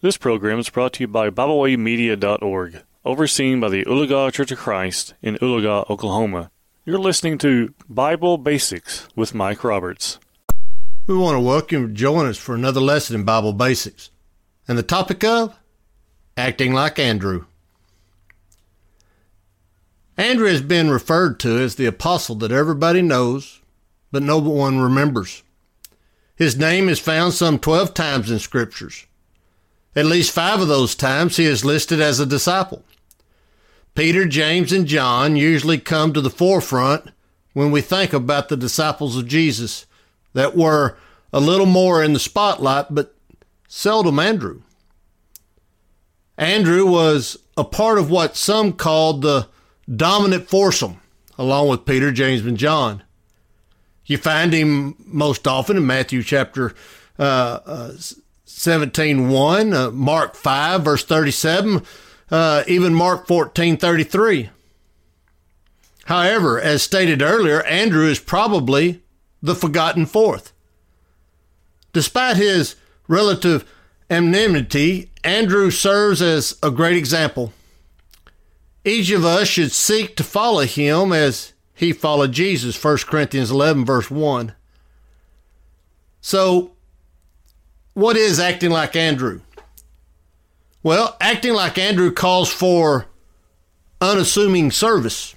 This program is brought to you by BibleWayMedia.org, overseen by the Oologah Church of Christ in Oologah, Oklahoma. You're listening to Bible Basics with Mike Roberts. We want to welcome you to join us for another lesson in Bible Basics. And the topic of acting like Andrew. Andrew has been referred to as the apostle that everybody knows, but no one remembers. His name is found some 12 times in scriptures. At least five of those times he is listed as a disciple. Peter, James, and John usually come to the forefront when we think about the disciples of Jesus that were a little more in the spotlight, but seldom Andrew. Andrew was a part of what some called the dominant foursome, along with Peter, James, and John. You find him most often in Matthew chapter uh, uh, 17 1, uh, Mark 5, verse 37, uh, even Mark 14 33. However, as stated earlier, Andrew is probably the forgotten fourth. Despite his relative anonymity, Andrew serves as a great example. Each of us should seek to follow him as he followed Jesus, 1 Corinthians 11, verse 1. So, what is acting like Andrew? Well, acting like Andrew calls for unassuming service.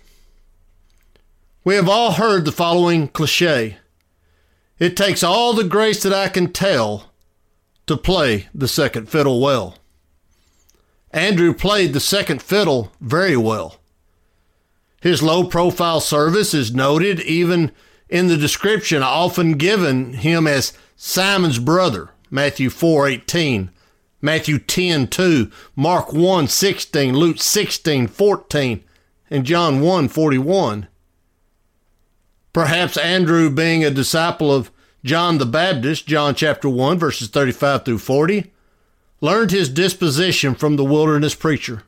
We have all heard the following cliche It takes all the grace that I can tell to play the second fiddle well. Andrew played the second fiddle very well. His low profile service is noted even in the description often given him as Simon's brother. Matthew 4:18, Matthew 10:2, Mark 1:16, Luke 16:14, and John 1:41. Perhaps Andrew being a disciple of John the Baptist, John chapter 1 verses 35 through 40, learned his disposition from the wilderness preacher.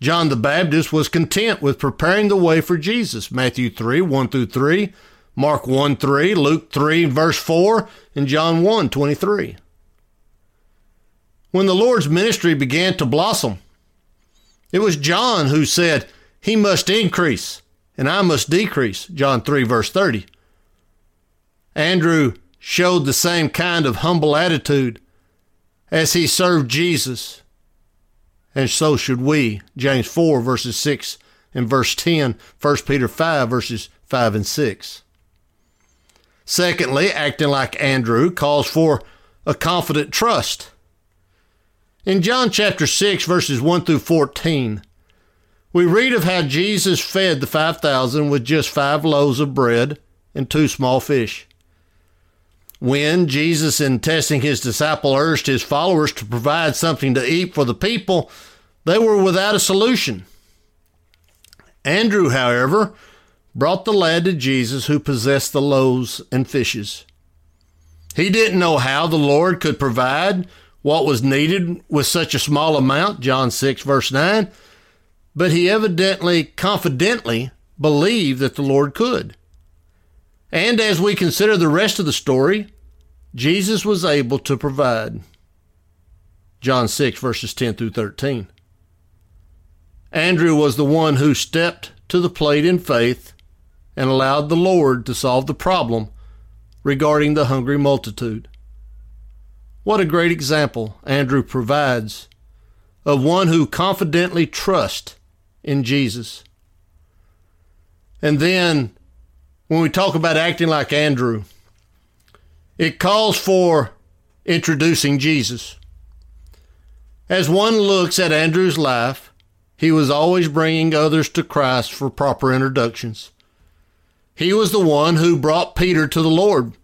John the Baptist was content with preparing the way for Jesus, Matthew 3 1 through 3, Mark 1 3, Luke 3, verse 4, and John 1 23. When the Lord's ministry began to blossom, it was John who said, He must increase and I must decrease, John 3, verse 30. Andrew showed the same kind of humble attitude as he served Jesus, and so should we, James 4, verses 6 and verse 10, 1 Peter 5, verses 5 and 6. Secondly, acting like Andrew calls for a confident trust. In John chapter 6, verses 1 through 14, we read of how Jesus fed the 5,000 with just five loaves of bread and two small fish. When Jesus, in testing his disciple, urged his followers to provide something to eat for the people, they were without a solution. Andrew, however, brought the lad to Jesus who possessed the loaves and fishes. He didn't know how the Lord could provide what was needed with such a small amount, John 6, verse 9, but he evidently, confidently believed that the Lord could. And as we consider the rest of the story, Jesus was able to provide. John 6, verses 10 through 13. Andrew was the one who stepped to the plate in faith and allowed the Lord to solve the problem regarding the hungry multitude. What a great example Andrew provides of one who confidently trusts in Jesus. And then, when we talk about acting like Andrew, it calls for introducing Jesus. As one looks at Andrew's life, he was always bringing others to Christ for proper introductions. He was the one who brought Peter to the Lord.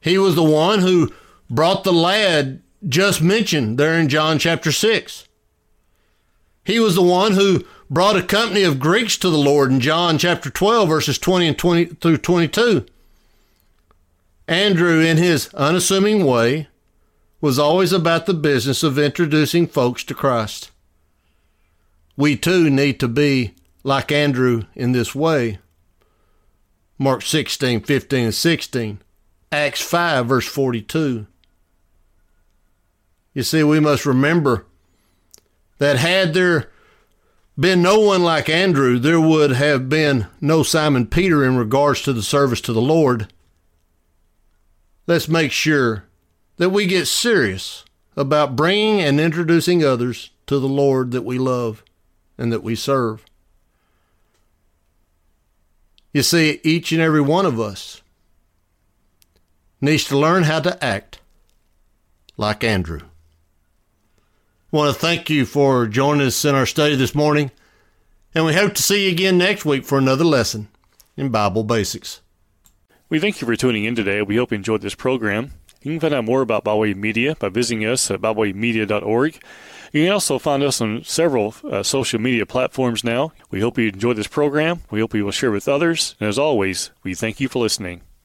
He was the one who brought the lad just mentioned there in John chapter 6. He was the one who brought a company of Greeks to the Lord in John chapter 12, verses 20 and 20 through 22. Andrew, in his unassuming way, was always about the business of introducing folks to Christ. We too need to be like Andrew in this way. Mark 16, 15, and 16. Acts 5, verse 42. You see, we must remember that had there been no one like Andrew, there would have been no Simon Peter in regards to the service to the Lord. Let's make sure that we get serious about bringing and introducing others to the Lord that we love and that we serve. You see, each and every one of us needs to learn how to act like Andrew. I want to thank you for joining us in our study this morning, and we hope to see you again next week for another lesson in Bible Basics. We thank you for tuning in today. We hope you enjoyed this program. You can find out more about BibleWay Media by visiting us at biblewaymedia.org. You can also find us on several uh, social media platforms now. We hope you enjoyed this program. We hope you will share with others. And as always, we thank you for listening.